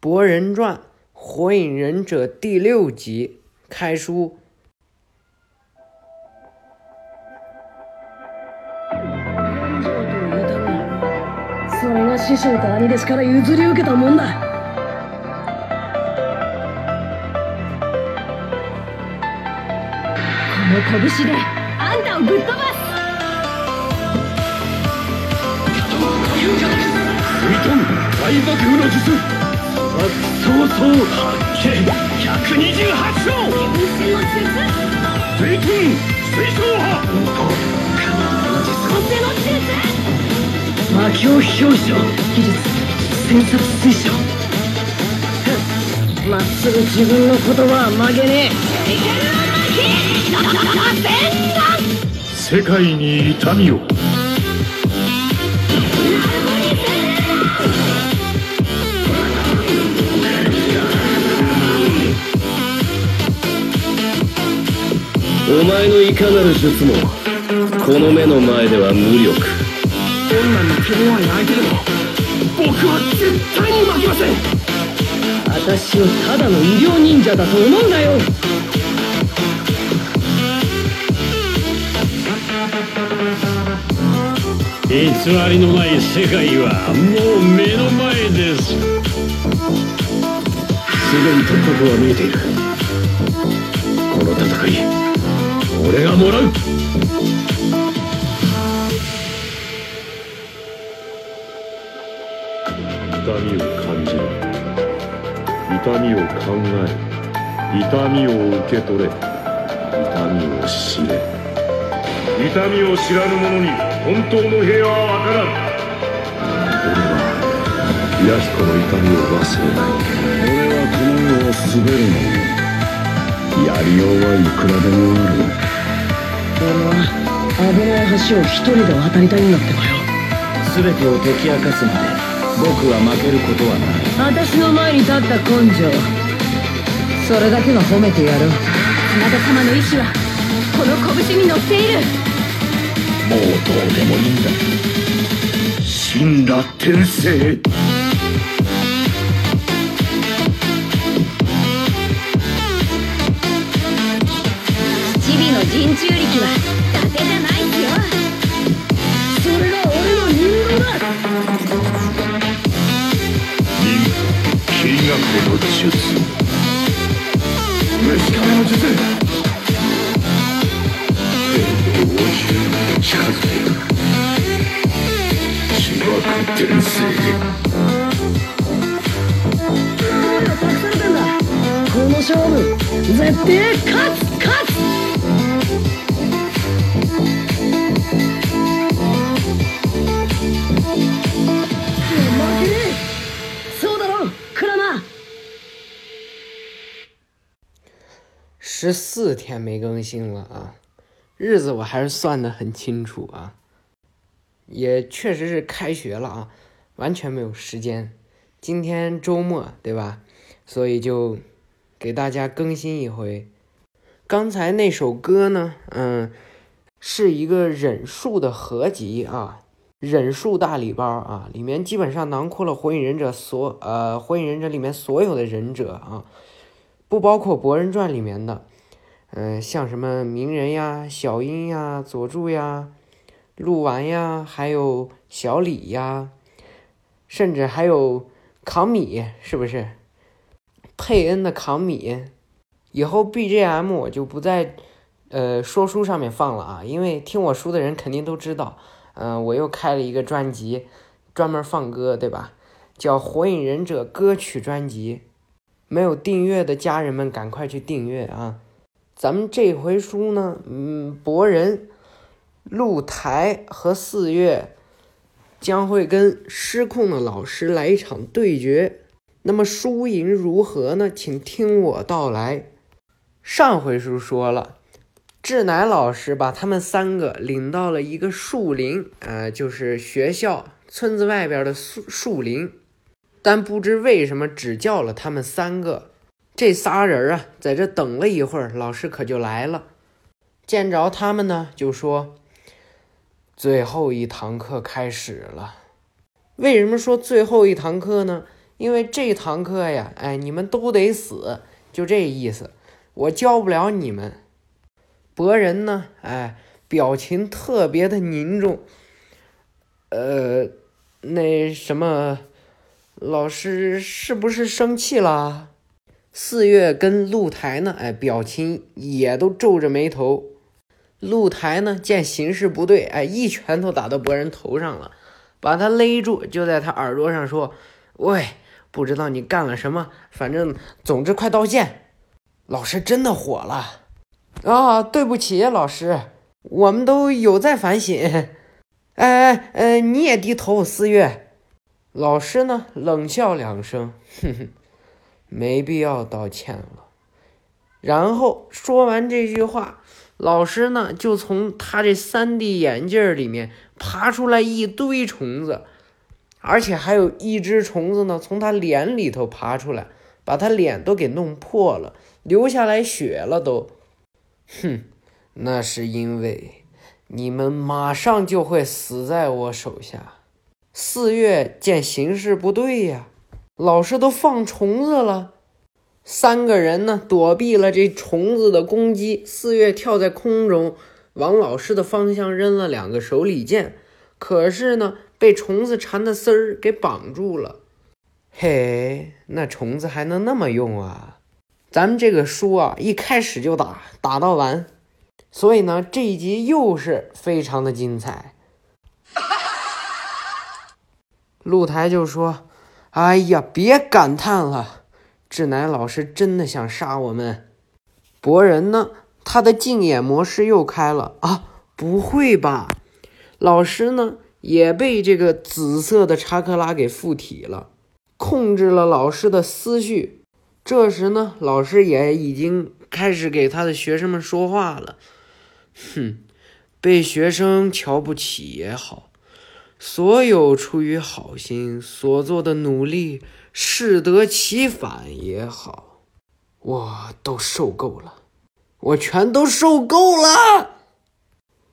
博人传·火影忍者第六集开书。それが師匠と兄弟子から譲り受けたもんだこの拳であんたをぶっ飛ばす食いとん大爆風の術 そうそう発見128勝水遁水晶波風の術魔境表彰技術戦殺水晶ふんまっすぐ自分の言葉は曲げねえ世界に痛みをお前のいかなる術もこの目の前では無力。どんなに手強い相手でも僕は絶対に負けません。私をただの医療忍者だと思うんだよ。偽りのない世界はもう目の前です。すでに突破口は見えている。この戦い俺がもらう。痛みを感じる。痛みを考え痛みを受け取れ。痛みを知れ。痛みを知らぬ者に本当の平和は分からん。俺は弥彦の痛みを忘れない。俺はこの世を滑るのやりようはいくらでもある俺は危ない橋を一人で渡りたいんだってばよ。全てを解き明かすまで僕は負けることはない。私の前に立った根性。それだけは褒めてやろう。真田様の意志はこの拳に乗っている。もうどうでもいいんだ。神羅転生チ人中力は伊達じゃないっすよそれが俺の人間だ忍金学の術虫亀の術天道を十に近づける自爆転生託されたんだこの勝負絶対勝つ十四天没更新了啊，日子我还是算得很清楚啊，也确实是开学了啊，完全没有时间。今天周末对吧？所以就给大家更新一回。刚才那首歌呢，嗯，是一个忍术的合集啊，忍术大礼包啊，里面基本上囊括了火影忍者所呃火影忍者里面所有的忍者啊。不包括《博人传》里面的，嗯、像什么鸣人呀、小樱呀、佐助呀、鹿丸呀，还有小李呀，甚至还有扛米，是不是？佩恩的扛米，以后 BGM 我就不在呃说书上面放了啊，因为听我书的人肯定都知道，嗯、我又开了一个专辑，专门放歌，对吧？叫《火影忍者歌曲专辑》。没有订阅的家人们，赶快去订阅啊！咱们这回书呢，嗯，博人、露台和四月将会跟失控的老师来一场对决。那么输赢如何呢？请听我道来。上回书说了，志乃老师把他们三个领到了一个树林，呃，就是学校村子外边的树树林。但不知为什么只叫了他们三个，这仨人啊，在这等了一会儿，老师可就来了。见着他们呢，就说：“最后一堂课开始了。”为什么说最后一堂课呢？因为这堂课呀，哎，你们都得死，就这意思，我教不了你们。博人呢，哎，表情特别的凝重。呃，那什么，老师是不是生气了？四月跟露台呢，哎，表情也都皱着眉头。露台呢，见形势不对，哎，一拳头打到博人头上了，把他勒住，就在他耳朵上说：“喂，不知道你干了什么，反正总之快道歉。”老师真的火了。啊，对不起，老师，我们都有在反省。哎哎哎，你也低头，四月。老师呢，冷笑两声，哼哼，没必要道歉了。然后说完这句话，老师呢就从他这三 D 眼镜里面爬出来一堆虫子，而且还有一只虫子呢从他脸里头爬出来，把他脸都给弄破了，流下来血了都。哼，那是因为你们马上就会死在我手下。四月见形势不对呀，老师都放虫子了，三个人呢躲避了这虫子的攻击。四月跳在空中，往老师的方向扔了两个手里剑，可是呢被虫子缠的丝儿给绑住了。嘿，那虫子还能那么用啊？咱们这个书啊，一开始就打，打到完，所以呢，这一集又是非常的精彩。露台就说：“哎呀，别感叹了，志乃老师真的想杀我们。”博人呢，他的竞演模式又开了啊！不会吧？老师呢，也被这个紫色的查克拉给附体了，控制了老师的思绪。这时呢，老师也已经开始给他的学生们说话了。哼，被学生瞧不起也好，所有出于好心所做的努力适得其反也好，我都受够了，我全都受够了。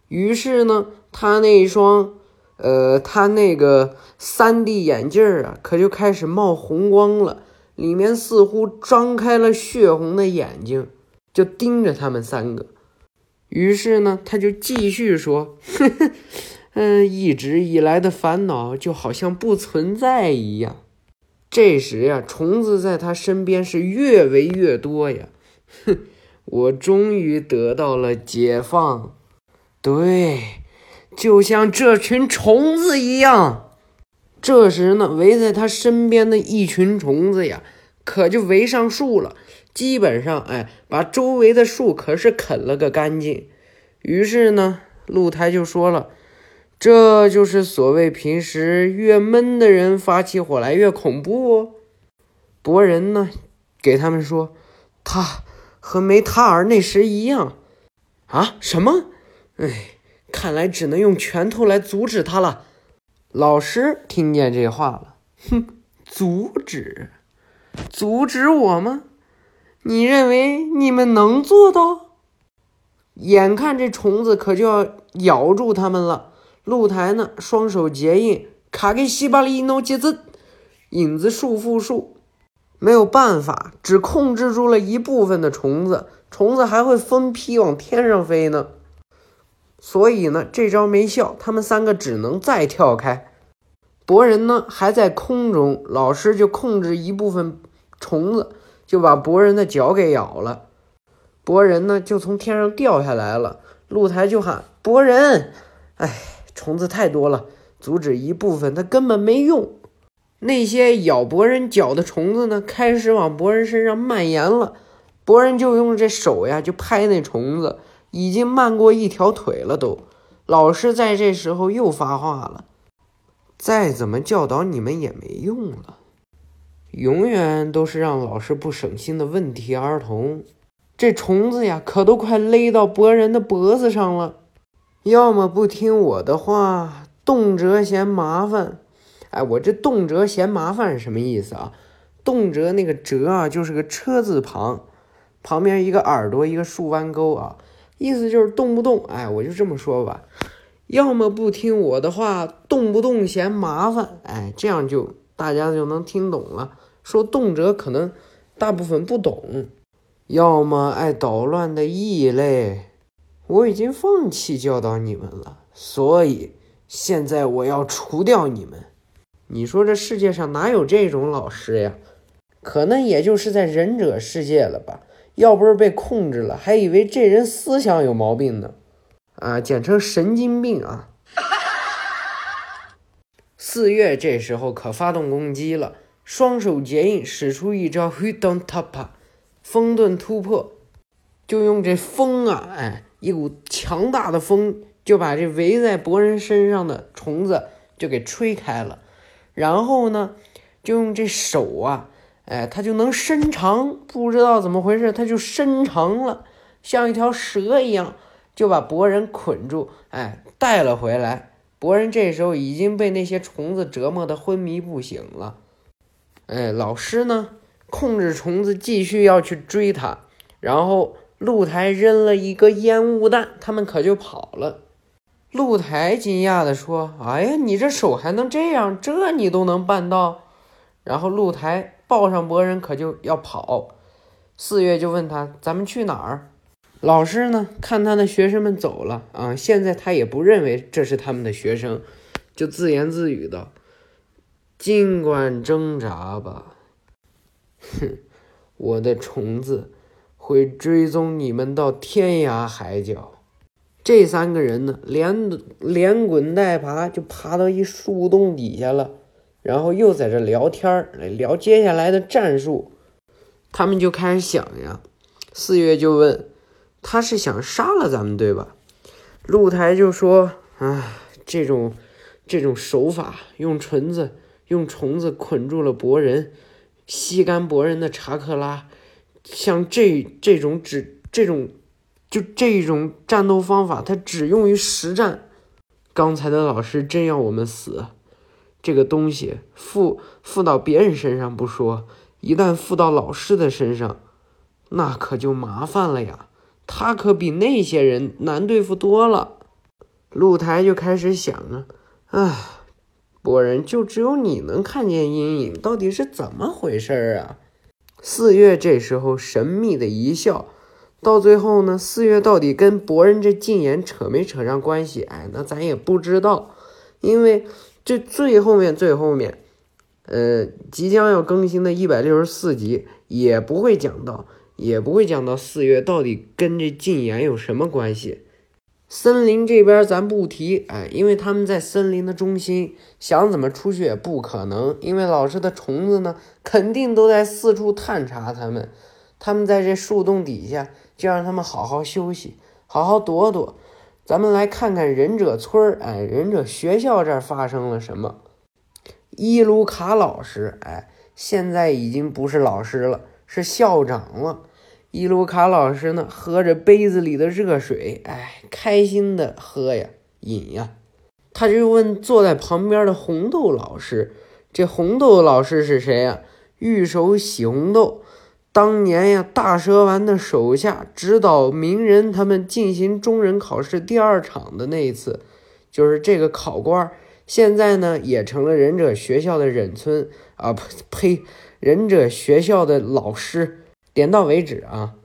于是呢，他那双，呃，他那个三 D 眼镜啊，可就开始冒红光了。里面似乎张开了血红的眼睛，就盯着他们三个。于是呢，他就继续说：“ 嗯，一直以来的烦恼就好像不存在一样。”这时呀，虫子在他身边是越围越多呀。哼，我终于得到了解放。对，就像这群虫子一样。这时呢，围在他身边的一群虫子呀，可就围上树了。基本上，哎，把周围的树可是啃了个干净。于是呢，露台就说了：“这就是所谓平时越闷的人发起火来越恐怖。”哦。”博人呢，给他们说：“他和梅塔尔那时一样。”啊？什么？哎，看来只能用拳头来阻止他了。老师听见这话了，哼，阻止，阻止我吗？你认为你们能做到？眼看这虫子可就要咬住他们了，露台呢，双手结印，卡给西巴利诺杰兹，影子束缚术，没有办法，只控制住了一部分的虫子，虫子还会分批往天上飞呢。所以呢，这招没效，他们三个只能再跳开。博人呢还在空中，老师就控制一部分虫子，就把博人的脚给咬了。博人呢就从天上掉下来了。露台就喊：“博人，哎，虫子太多了，阻止一部分，它根本没用。那些咬博人脚的虫子呢，开始往博人身上蔓延了。博人就用这手呀，就拍那虫子。”已经漫过一条腿了，都。老师在这时候又发话了：“再怎么教导你们也没用了，永远都是让老师不省心的问题儿童。这虫子呀，可都快勒到博人的脖子上了。要么不听我的话，动辄嫌麻烦。哎，我这动辄嫌麻烦是什么意思啊？动辄那个辄啊，就是个车字旁，旁边一个耳朵，一个竖弯钩啊。”意思就是动不动，哎，我就这么说吧，要么不听我的话，动不动嫌麻烦，哎，这样就大家就能听懂了。说动辄可能大部分不懂，要么爱捣乱的异类。我已经放弃教导你们了，所以现在我要除掉你们。你说这世界上哪有这种老师呀？可能也就是在忍者世界了吧。要不是被控制了，还以为这人思想有毛病呢。啊，简称神经病啊。四月这时候可发动攻击了，双手结印，使出一招 Hidon Tapa，风遁突破，就用这风啊，哎，一股强大的风就把这围在博人身上的虫子就给吹开了，然后呢，就用这手啊，哎，它就能伸长，不知道怎么回事，它就伸长了，像一条蛇一样，就把博人捆住，哎，带了回来。博人这时候已经被那些虫子折磨得昏迷不醒了，哎，老师呢控制虫子继续要去追他，然后露台扔了一个烟雾弹，他们可就跑了。露台惊讶地说：“哎呀，你这手还能这样，这你都能办到？”然后露台抱上博人可就要跑，四月就问他：“咱们去哪儿？”老师呢？看他的学生们走了啊，现在他也不认为这是他们的学生，就自言自语道：“尽管挣扎吧，哼，我的虫子会追踪你们到天涯海角。”这三个人呢，连连滚带爬就爬到一树洞底下了，然后又在这聊天来聊接下来的战术。他们就开始想呀，四月就问。他是想杀了咱们，对吧？露台就说：“啊，这种这种手法，用虫子用虫子捆住了博人，吸干博人的查克拉，像这这种只这种就这种战斗方法，它只用于实战。刚才的老师真要我们死，这个东西附附到别人身上不说，一旦附到老师的身上，那可就麻烦了呀。”他可比那些人难对付多了。露台就开始想啊，唉，博人就只有你能看见阴影，到底是怎么回事啊？四月这时候神秘的一笑，到最后呢，四月到底跟博人这禁言扯没扯上关系？哎，那咱也不知道，因为这最后面最后面，呃，即将要更新的一百六十四集也不会讲到。也不会讲到四月到底跟这禁言有什么关系。森林这边咱不提，哎，因为他们在森林的中心，想怎么出去也不可能。因为老师的虫子呢，肯定都在四处探查他们。他们在这树洞底下，就让他们好好休息，好好躲躲。咱们来看看忍者村儿，哎，忍者学校这儿发生了什么？伊卢卡老师，哎，现在已经不是老师了。是校长了，伊鲁卡老师呢，喝着杯子里的热水，哎，开心的喝呀，饮呀。他就问坐在旁边的红豆老师：“这红豆老师是谁呀？”玉手洗红豆，当年呀，大蛇丸的手下指导鸣人他们进行中忍考试第二场的那一次，就是这个考官。现在呢，也成了忍者学校的忍村啊，呸！忍者学校的老师，点到为止啊！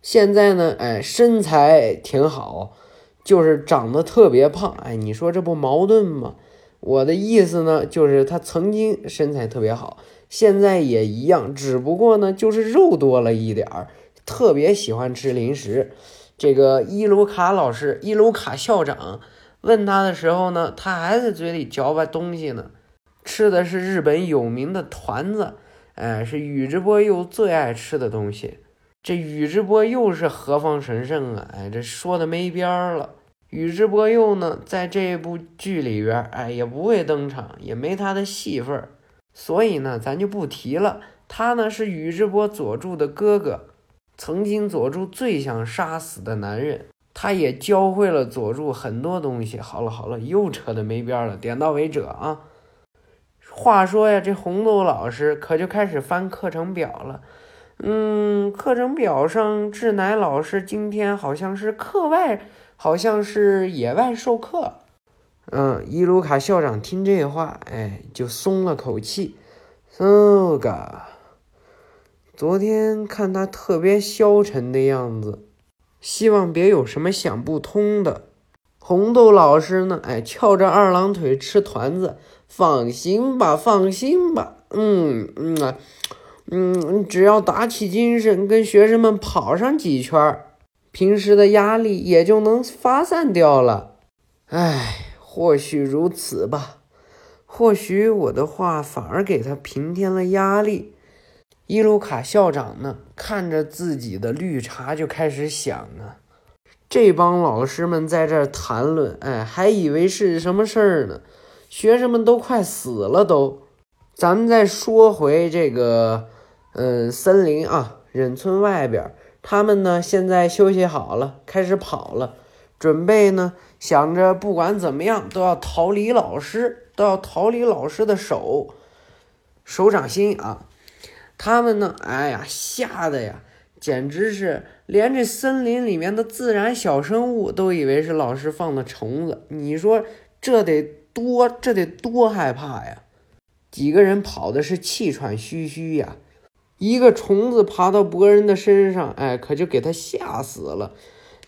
现在呢，哎，身材挺好，就是长得特别胖。哎，你说这不矛盾吗？我的意思呢，就是他曾经身材特别好，现在也一样，只不过呢，就是肉多了一点儿，特别喜欢吃零食。这个伊鲁卡老师，伊鲁卡校长问他的时候呢，他还在嘴里嚼吧东西呢，吃的是日本有名的团子。哎，是宇智波鼬最爱吃的东西。这宇智波鼬是何方神圣啊？哎，这说的没边儿了。宇智波鼬呢，在这部剧里边，哎，也不会登场，也没他的戏份儿，所以呢，咱就不提了。他呢，是宇智波佐助的哥哥，曾经佐助最想杀死的男人。他也教会了佐助很多东西。好了好了，又扯的没边儿了，点到为止啊。话说呀，这红豆老师可就开始翻课程表了。嗯，课程表上志乃老师今天好像是课外，好像是野外授课。嗯，伊鲁卡校长听这话，哎，就松了口气。这个，昨天看他特别消沉的样子，希望别有什么想不通的。红豆老师呢？哎，翘着二郎腿吃团子，放心吧，放心吧。嗯嗯啊，嗯，只要打起精神，跟学生们跑上几圈，平时的压力也就能发散掉了。唉，或许如此吧。或许我的话反而给他平添了压力。伊鲁卡校长呢，看着自己的绿茶就开始想啊。这帮老师们在这儿谈论，哎，还以为是什么事儿呢？学生们都快死了都。咱们再说回这个，嗯，森林啊，忍村外边，他们呢现在休息好了，开始跑了，准备呢，想着不管怎么样都要逃离老师，都要逃离老师的手，手掌心啊。他们呢，哎呀，吓得呀！简直是连这森林里面的自然小生物都以为是老师放的虫子，你说这得多这得多害怕呀！几个人跑的是气喘吁吁呀，一个虫子爬到博人的身上，哎，可就给他吓死了。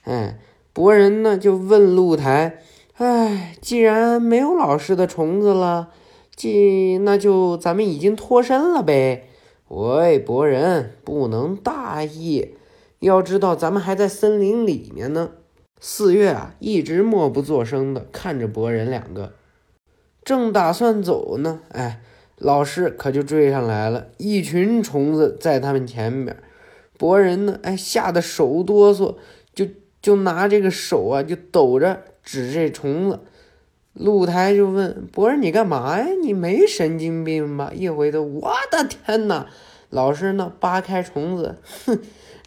哎，博人呢就问露台，哎，既然没有老师的虫子了，既那就咱们已经脱身了呗。喂，博人，不能大意。要知道，咱们还在森林里面呢。四月啊，一直默不作声的看着博人两个，正打算走呢。哎，老师可就追上来了，一群虫子在他们前面。博人呢，哎，吓得手哆嗦，就就拿这个手啊，就抖着指这虫子。露台就问博人：“你干嘛呀？你没神经病吧？”一回头，我的天哪！老师呢？扒开虫子，哼，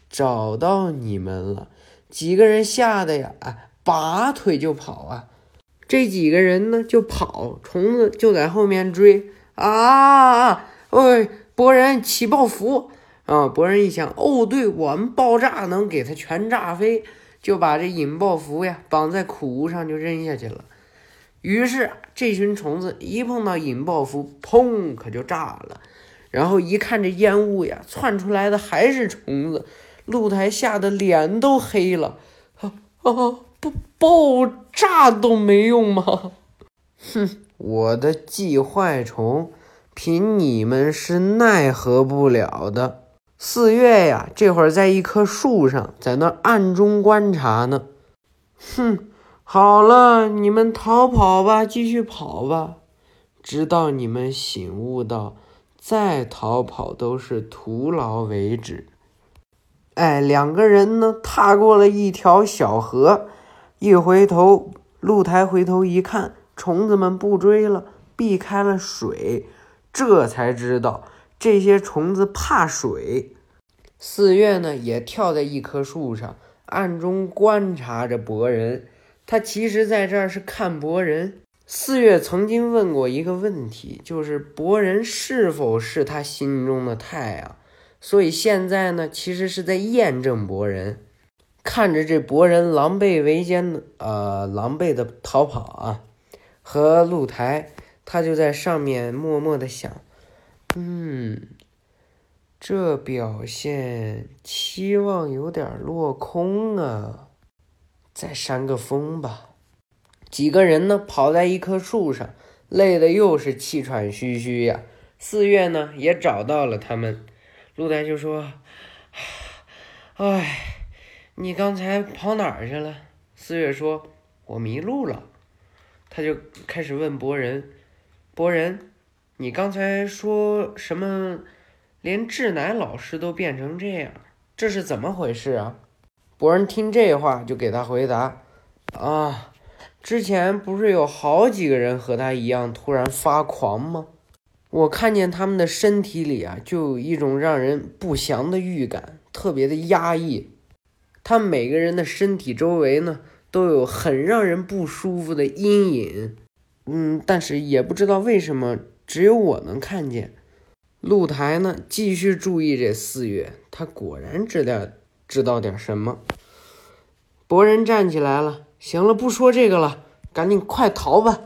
找到你们了！几个人吓得呀，哎，拔腿就跑啊！这几个人呢就跑，虫子就在后面追啊！喂，博人起爆符啊！博人一想，哦，对我们爆炸能给他全炸飞，就把这引爆符呀绑在苦无上就扔下去了。于是这群虫子一碰到引爆符，砰，可就炸了。然后一看这烟雾呀，窜出来的还是虫子，露台吓得脸都黑了。啊啊！爆炸都没用吗？哼，我的寄坏虫，凭你们是奈何不了的。四月呀，这会儿在一棵树上，在那暗中观察呢。哼。好了，你们逃跑吧，继续跑吧，直到你们醒悟到再逃跑都是徒劳为止。哎，两个人呢，踏过了一条小河，一回头，露台回头一看，虫子们不追了，避开了水，这才知道这些虫子怕水。四月呢，也跳在一棵树上，暗中观察着博人。他其实在这儿是看博人。四月曾经问过一个问题，就是博人是否是他心中的太阳。所以现在呢，其实是在验证博人。看着这博人狼狈为奸的，呃，狼狈的逃跑啊，和露台，他就在上面默默的想，嗯，这表现期望有点落空啊。再扇个风吧。几个人呢，跑在一棵树上，累的又是气喘吁吁呀。四月呢，也找到了他们。露台就说：“哎，你刚才跑哪儿去了？”四月说：“我迷路了。”他就开始问博人：“博人，你刚才说什么？连志乃老师都变成这样，这是怎么回事啊？”博人听这话，就给他回答：“啊，之前不是有好几个人和他一样突然发狂吗？我看见他们的身体里啊，就有一种让人不祥的预感，特别的压抑。他每个人的身体周围呢，都有很让人不舒服的阴影。嗯，但是也不知道为什么，只有我能看见。”露台呢，继续注意这四月，他果然知道。知道点什么？博人站起来了。行了，不说这个了，赶紧快逃吧。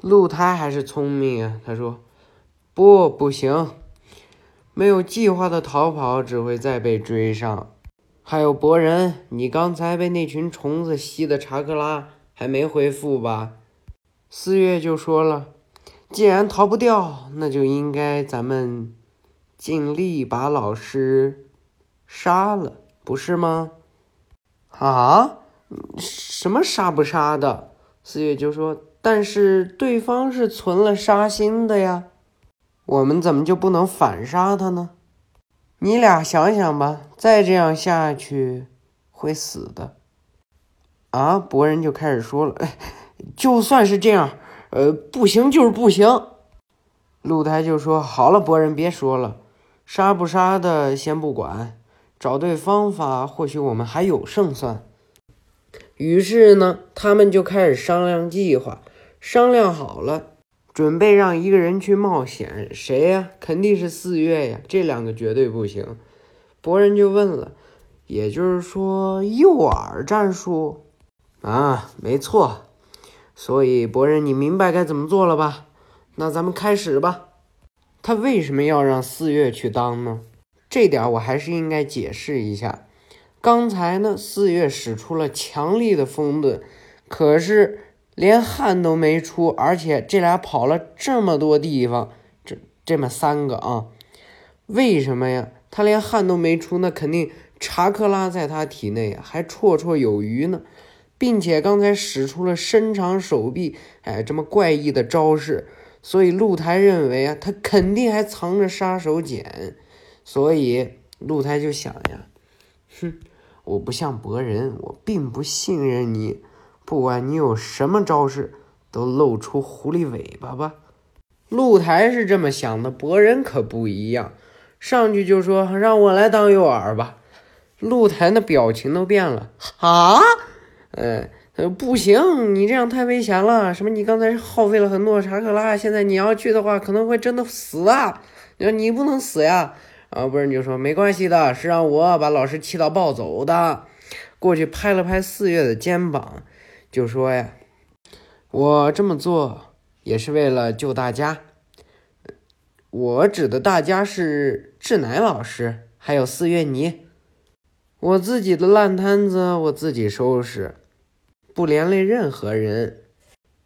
露台还是聪明啊，他说：“不，不行，没有计划的逃跑只会再被追上。还有博人，你刚才被那群虫子吸的查克拉还没恢复吧？四月就说了，既然逃不掉，那就应该咱们尽力把老师杀了，不是吗？啊？什么杀不杀的？四月就说，但是对方是存了杀心的呀，我们怎么就不能反杀他呢？你俩想想吧，再这样下去会死的。啊！博人就开始说了，哎，就算是这样，呃，不行就是不行。露台就说：“好了，博人别说了，杀不杀的先不管，找对方法，或许我们还有胜算。”于是呢，他们就开始商量计划。商量好了，准备让一个人去冒险，谁呀？肯定是四月呀，这两个绝对不行。博人就问了，也就是说诱饵战术啊？没错。所以博人，你明白该怎么做了吧？那咱们开始吧。他为什么要让四月去当呢？这点我还是应该解释一下。刚才呢，四月使出了强力的风遁，可是连汗都没出，而且这俩跑了这么多地方，这这么三个啊，为什么呀？他连汗都没出，那肯定查克拉在他体内还绰绰有余呢，并且刚才使出了伸长手臂，哎，这么怪异的招式，所以露台认为啊，他肯定还藏着杀手锏，所以露台就想呀，哼。我不像博人，我并不信任你。不管你有什么招式，都露出狐狸尾巴吧。露台是这么想的，博人可不一样，上去就说：“让我来当诱饵吧。”露台的表情都变了啊！呃，不行，你这样太危险了。什么？你刚才耗费了很多查克拉，现在你要去的话，可能会真的死啊！你说你不能死呀。啊，不是就说没关系的，是让我把老师气到暴走的。过去拍了拍四月的肩膀，就说呀：“我这么做也是为了救大家。我指的大家是志乃老师，还有四月你。我自己的烂摊子我自己收拾，不连累任何人。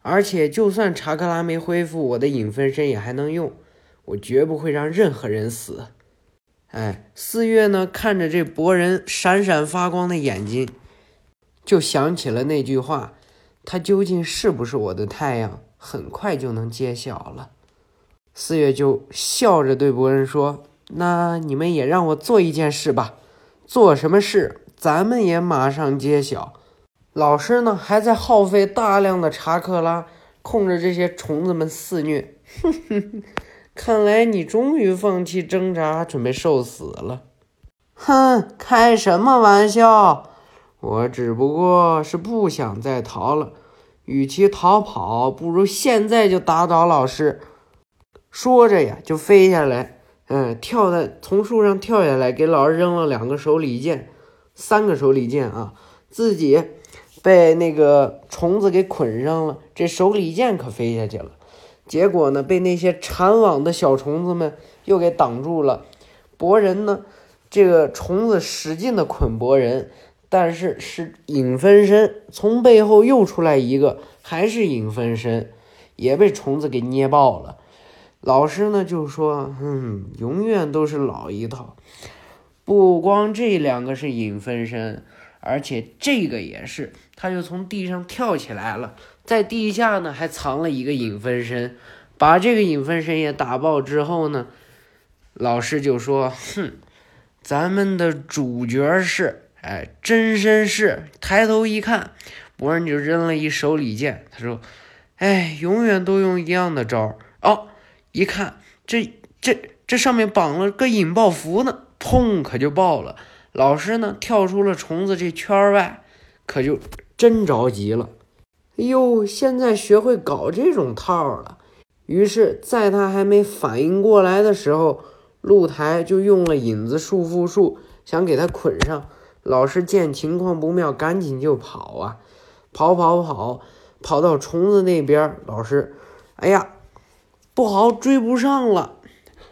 而且就算查克拉没恢复，我的影分身也还能用。我绝不会让任何人死。”哎，四月呢，看着这博人闪闪发光的眼睛，就想起了那句话：“他究竟是不是我的太阳？”很快就能揭晓了。四月就笑着对博人说：“那你们也让我做一件事吧，做什么事，咱们也马上揭晓。”老师呢，还在耗费大量的查克拉，控制这些虫子们肆虐。哼哼。看来你终于放弃挣扎，准备受死了。哼，开什么玩笑！我只不过是不想再逃了。与其逃跑，不如现在就打倒老师。说着呀，就飞下来，嗯，跳在从树上跳下来，给老师扔了两个手里剑，三个手里剑啊，自己被那个虫子给捆上了，这手里剑可飞下去了。结果呢，被那些缠网的小虫子们又给挡住了。博人呢，这个虫子使劲的捆博人，但是是影分身，从背后又出来一个，还是影分身，也被虫子给捏爆了。老师呢就说：“嗯，永远都是老一套，不光这两个是影分身，而且这个也是。”他就从地上跳起来了。在地下呢，还藏了一个影分身，把这个影分身也打爆之后呢，老师就说：“哼，咱们的主角是，哎，真身是。”抬头一看，博人就扔了一手里剑，他说：“哎，永远都用一样的招儿哦，一看，这这这上面绑了个引爆符呢，砰，可就爆了。老师呢，跳出了虫子这圈外，可就真着急了。哎呦，现在学会搞这种套了。于是，在他还没反应过来的时候，露台就用了引子束缚术，想给他捆上。老师见情况不妙，赶紧就跑啊，跑跑跑，跑到虫子那边。老师，哎呀，不好，追不上了。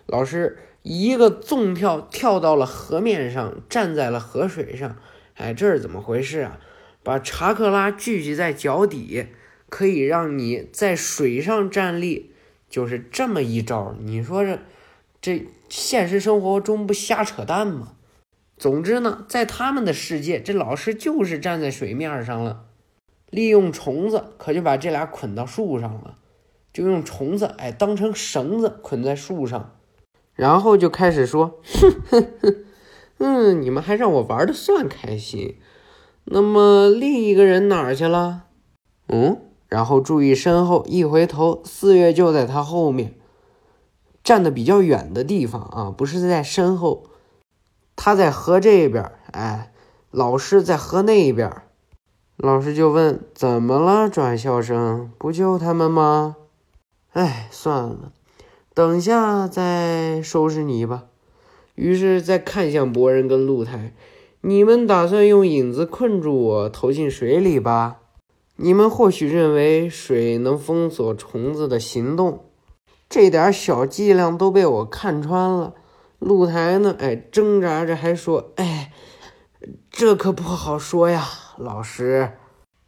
老师一个纵跳跳到了河面上，站在了河水上。哎，这是怎么回事啊？把查克拉聚集在脚底，可以让你在水上站立，就是这么一招。你说这这现实生活中不瞎扯淡吗？总之呢，在他们的世界，这老师就是站在水面上了，利用虫子，可就把这俩捆到树上了，就用虫子哎当成绳子捆在树上，然后就开始说，哼哼哼，嗯，你们还让我玩的算开心。那么另一个人哪儿去了？嗯，然后注意身后，一回头，四月就在他后面，站的比较远的地方啊，不是在身后。他在河这边，哎，老师在河那边。老师就问：“怎么了，转校生？不救他们吗？”哎，算了，等下再收拾你吧。于是再看向博人跟露台：“你们打算用影子困住我，投进水里吧？你们或许认为水能封锁虫子的行动，这点小伎俩都被我看穿了。”露台呢？哎，挣扎着还说：“哎，这可不好说呀，老师。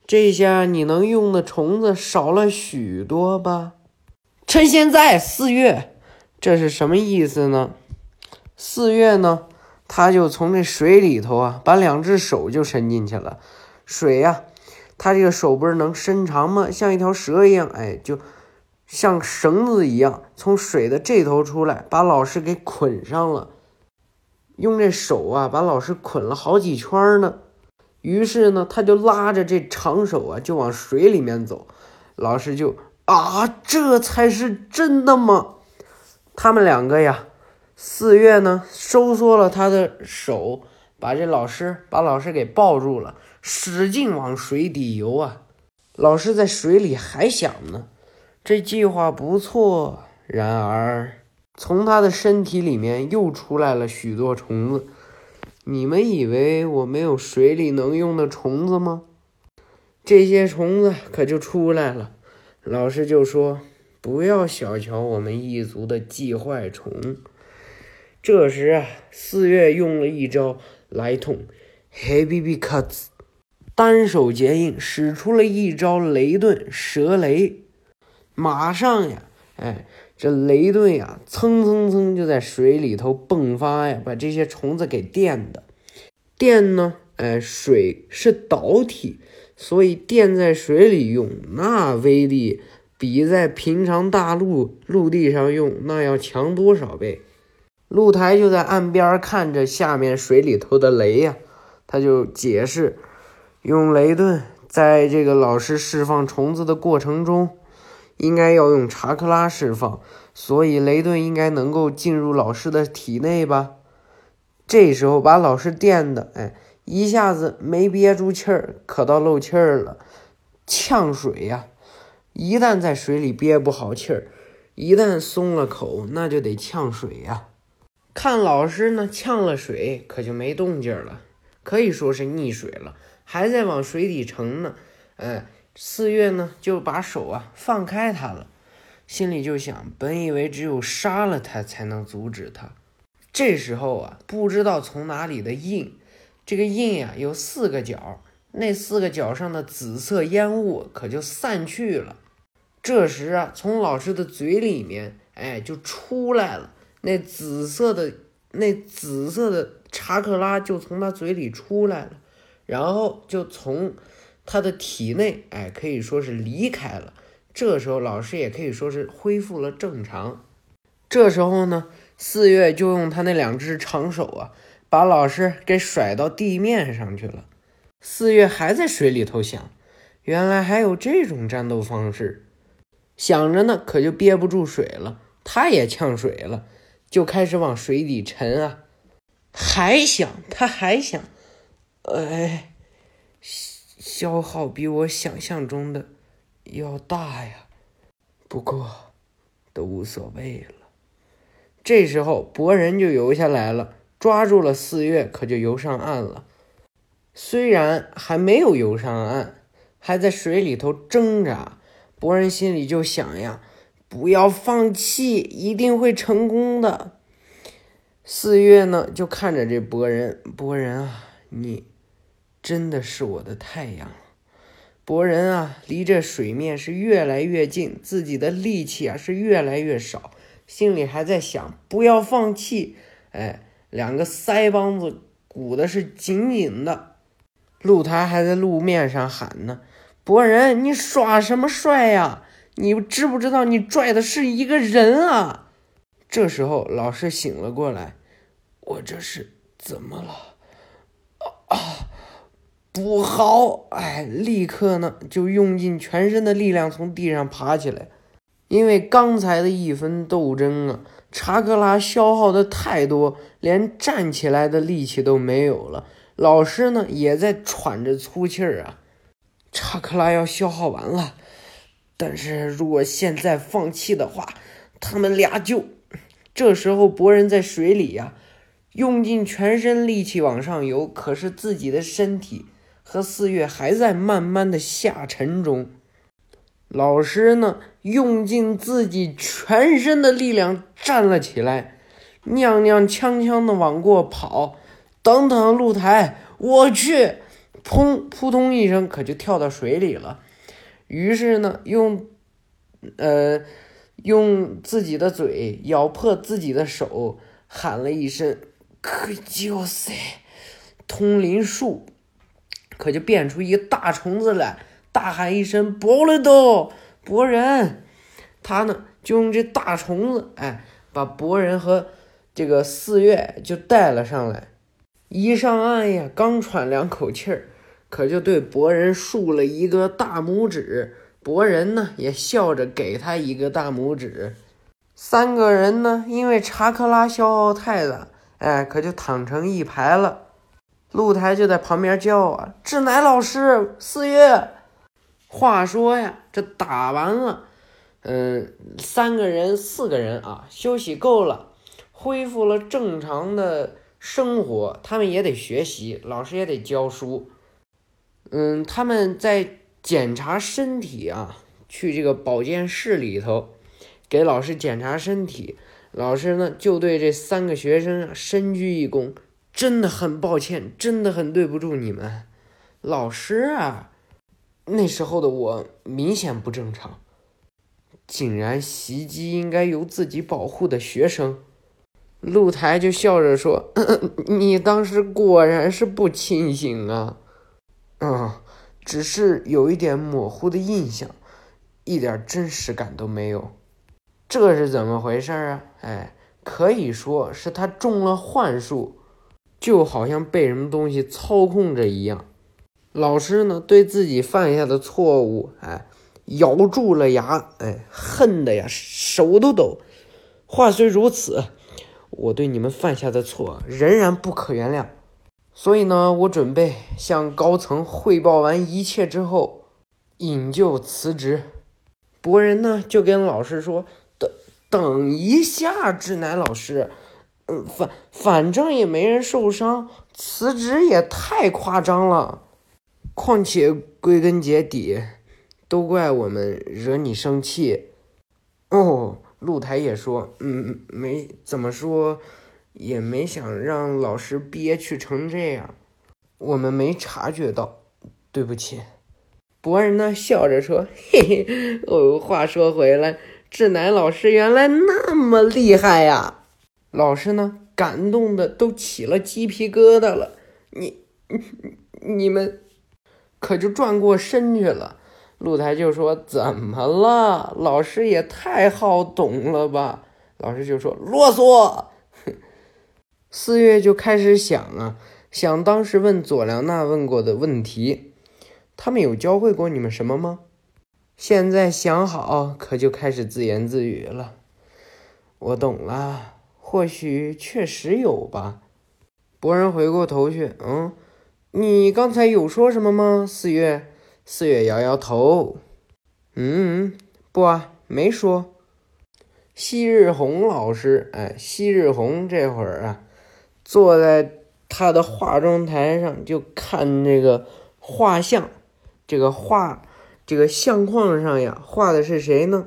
这下你能用的虫子少了许多吧？”趁现在，四月，这是什么意思呢？四月呢，他就从这水里头啊，把两只手就伸进去了。水呀，他这个手不是能伸长吗？像一条蛇一样，哎，就。像绳子一样从水的这头出来，把老师给捆上了。用这手啊，把老师捆了好几圈呢。于是呢，他就拉着这长手啊，就往水里面走。老师就啊，这才是真的吗？他们两个呀，四月呢，收缩了他的手，把这老师把老师给抱住了，使劲往水底游啊。老师在水里还想呢。这计划不错，然而从他的身体里面又出来了许多虫子。你们以为我没有水里能用的虫子吗？这些虫子可就出来了。老师就说：“不要小瞧我们一族的寄坏虫。”这时啊，四月用了一招来痛，Heavy B Cuts，单手结印，使出了一招雷遁蛇雷。马上呀，哎，这雷顿呀，蹭蹭蹭就在水里头迸发呀，把这些虫子给电的。电呢，哎，水是导体，所以电在水里用，那威力比在平常大陆陆地上用那要强多少倍。露台就在岸边看着下面水里头的雷呀，他就解释，用雷遁在这个老师释放虫子的过程中。应该要用查克拉释放，所以雷顿应该能够进入老师的体内吧？这时候把老师电的，哎，一下子没憋住气儿，可到漏气儿了，呛水呀！一旦在水里憋不好气儿，一旦松了口，那就得呛水呀。看老师呢，呛了水，可就没动静了，可以说是溺水了，还在往水底沉呢，哎。四月呢，就把手啊放开他了，心里就想：本以为只有杀了他才能阻止他，这时候啊，不知道从哪里的印，这个印呀有四个角，那四个角上的紫色烟雾可就散去了。这时啊，从老师的嘴里面，哎，就出来了那紫色的那紫色的查克拉就从他嘴里出来了，然后就从。他的体内，哎，可以说是离开了。这时候，老师也可以说是恢复了正常。这时候呢，四月就用他那两只长手啊，把老师给甩到地面上去了。四月还在水里头想，原来还有这种战斗方式。想着呢，可就憋不住水了，他也呛水了，就开始往水底沉啊。还想，他还想，哎。消耗比我想象中的要大呀，不过都无所谓了。这时候，博人就游下来了，抓住了四月，可就游上岸了。虽然还没有游上岸，还在水里头挣扎，博人心里就想呀：不要放弃，一定会成功的。四月呢，就看着这博人，博人啊，你真的是我的太阳。博人啊，离这水面是越来越近，自己的力气啊是越来越少，心里还在想不要放弃。哎，两个腮帮子鼓的是紧紧的。露台还在路面上喊呢：“博人，你耍什么帅呀？你知不知道你拽的是一个人啊？”这时候，老师醒了过来：“我这是怎么了？啊，不好！哎，立刻呢就用尽全身的力量从地上爬起来，因为刚才的一分斗争啊，查克拉消耗的太多，连站起来的力气都没有了。老师呢也在喘着粗气儿啊，查克拉要消耗完了，但是如果现在放弃的话，他们俩就……这时候博人在水里呀，用尽全身力气往上游，可是自己的身体和四月还在慢慢的下沉中。老师呢，用尽自己全身的力量站了起来，踉踉跄跄的往过跑。等等，露台，我去！砰，扑通一声，可就跳到水里了。于是呢，用，呃，用自己的嘴咬破自己的手，喊了一声“可就塞”，通灵术，可就变出一个大虫子来，大喊一声“博了都博人”，他呢就用这大虫子，哎，把博人和这个四月就带了上来。一上岸呀，刚喘两口气儿，可就对博人竖了一个大拇指。博人呢也笑着给他一个大拇指。三个人呢，因为查克拉消耗太大，哎，可就躺成一排了。露台就在旁边叫啊：“志乃老师，四月。”话说呀，这打完了，嗯，三个人、四个人啊，休息够了，恢复了正常的。生活，他们也得学习，老师也得教书。嗯，他们在检查身体啊，去这个保健室里头给老师检查身体。老师呢，就对这三个学生深鞠一躬，真的很抱歉，真的很对不住你们。老师啊，那时候的我明显不正常，竟然袭击应该由自己保护的学生。露台就笑着说：“你当时果然是不清醒啊，嗯，只是有一点模糊的印象，一点真实感都没有。这是怎么回事啊？哎，可以说是他中了幻术，就好像被什么东西操控着一样。老师呢，对自己犯下的错误，哎，咬住了牙，哎，恨的呀，手都抖。话虽如此。”我对你们犯下的错仍然不可原谅，所以呢，我准备向高层汇报完一切之后，引咎辞职。博人呢就跟老师说：“等等一下，志乃老师，嗯，反反正也没人受伤，辞职也太夸张了。况且归根结底，都怪我们惹你生气。”哦。露台也说：“嗯，没怎么说，也没想让老师憋屈成这样，我们没察觉到，对不起。”博人呢笑着说：“嘿嘿，哦，话说回来，志南老师原来那么厉害呀！”老师呢感动的都起了鸡皮疙瘩了。你、你们可就转过身去了。露台就说：“怎么了？老师也太好懂了吧？”老师就说：“啰嗦。”四月就开始想啊，想当时问佐良娜问过的问题，他们有教会过你们什么吗？现在想好，可就开始自言自语了。我懂了，或许确实有吧。博人回过头去，嗯，你刚才有说什么吗？四月。四月摇摇头，嗯，不啊，没说。昔日红老师，哎，昔日红这会儿啊，坐在他的化妆台上，就看这个画像。这个画，这个相框上呀，画的是谁呢？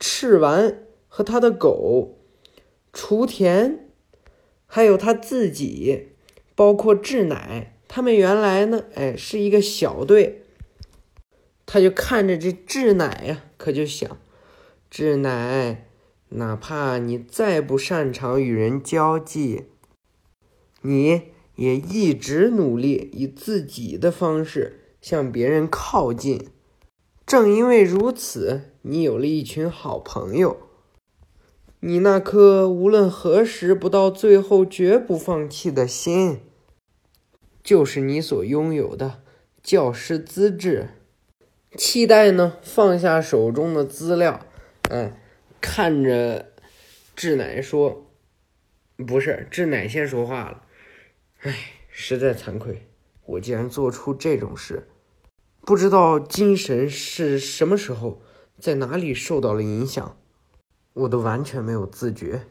赤丸和他的狗雏田，还有他自己，包括志乃，他们原来呢，哎，是一个小队。他就看着这志乃呀，可就想，志乃，哪怕你再不擅长与人交际，你也一直努力以自己的方式向别人靠近。正因为如此，你有了一群好朋友。你那颗无论何时不到最后绝不放弃的心，就是你所拥有的教师资质。期待呢，放下手中的资料，嗯，看着志乃说：“不是，志乃先说话了。哎，实在惭愧，我竟然做出这种事，不知道精神是什么时候在哪里受到了影响，我都完全没有自觉。”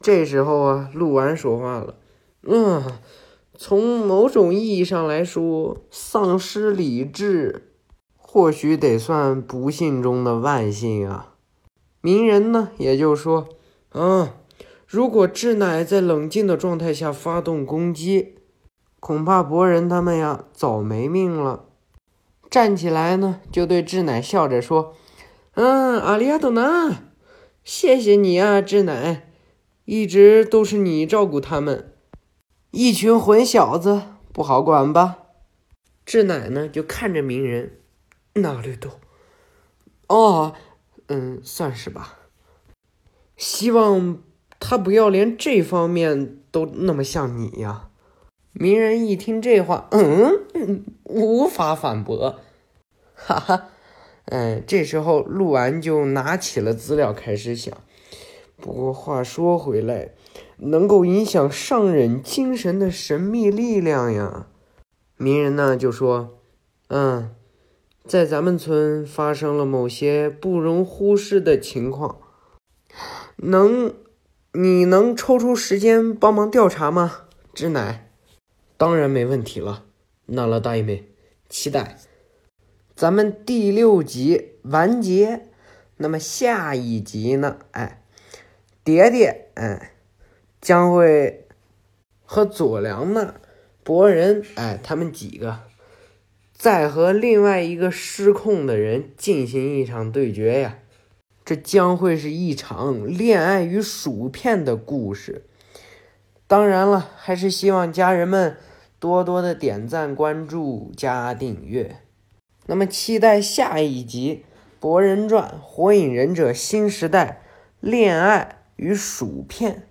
这时候啊，陆完说话了：“嗯，从某种意义上来说，丧失理智。”或许得算不幸中的万幸啊！鸣人呢，也就说，嗯，如果智乃在冷静的状态下发动攻击，恐怕博人他们呀早没命了。站起来呢，就对智乃笑着说：“嗯，阿里亚多纳，谢谢你啊，志乃，一直都是你照顾他们，一群混小子不好管吧？”志乃呢，就看着鸣人。哪里都，哦，嗯，算是吧。希望他不要连这方面都那么像你呀。鸣人一听这话，嗯，无法反驳，哈哈。嗯，这时候陆完就拿起了资料开始想。不过话说回来，能够影响上忍精神的神秘力量呀。鸣人呢就说，嗯。在咱们村发生了某些不容忽视的情况，能，你能抽出时间帮忙调查吗？知乃，当然没问题了。那了大妹，期待咱们第六集完结。那么下一集呢？哎，蝶蝶，哎，将会和佐良呢、博人，哎，他们几个。再和另外一个失控的人进行一场对决呀，这将会是一场恋爱与薯片的故事。当然了，还是希望家人们多多的点赞、关注、加订阅。那么，期待下一集《博人传：火影忍者新时代》恋爱与薯片。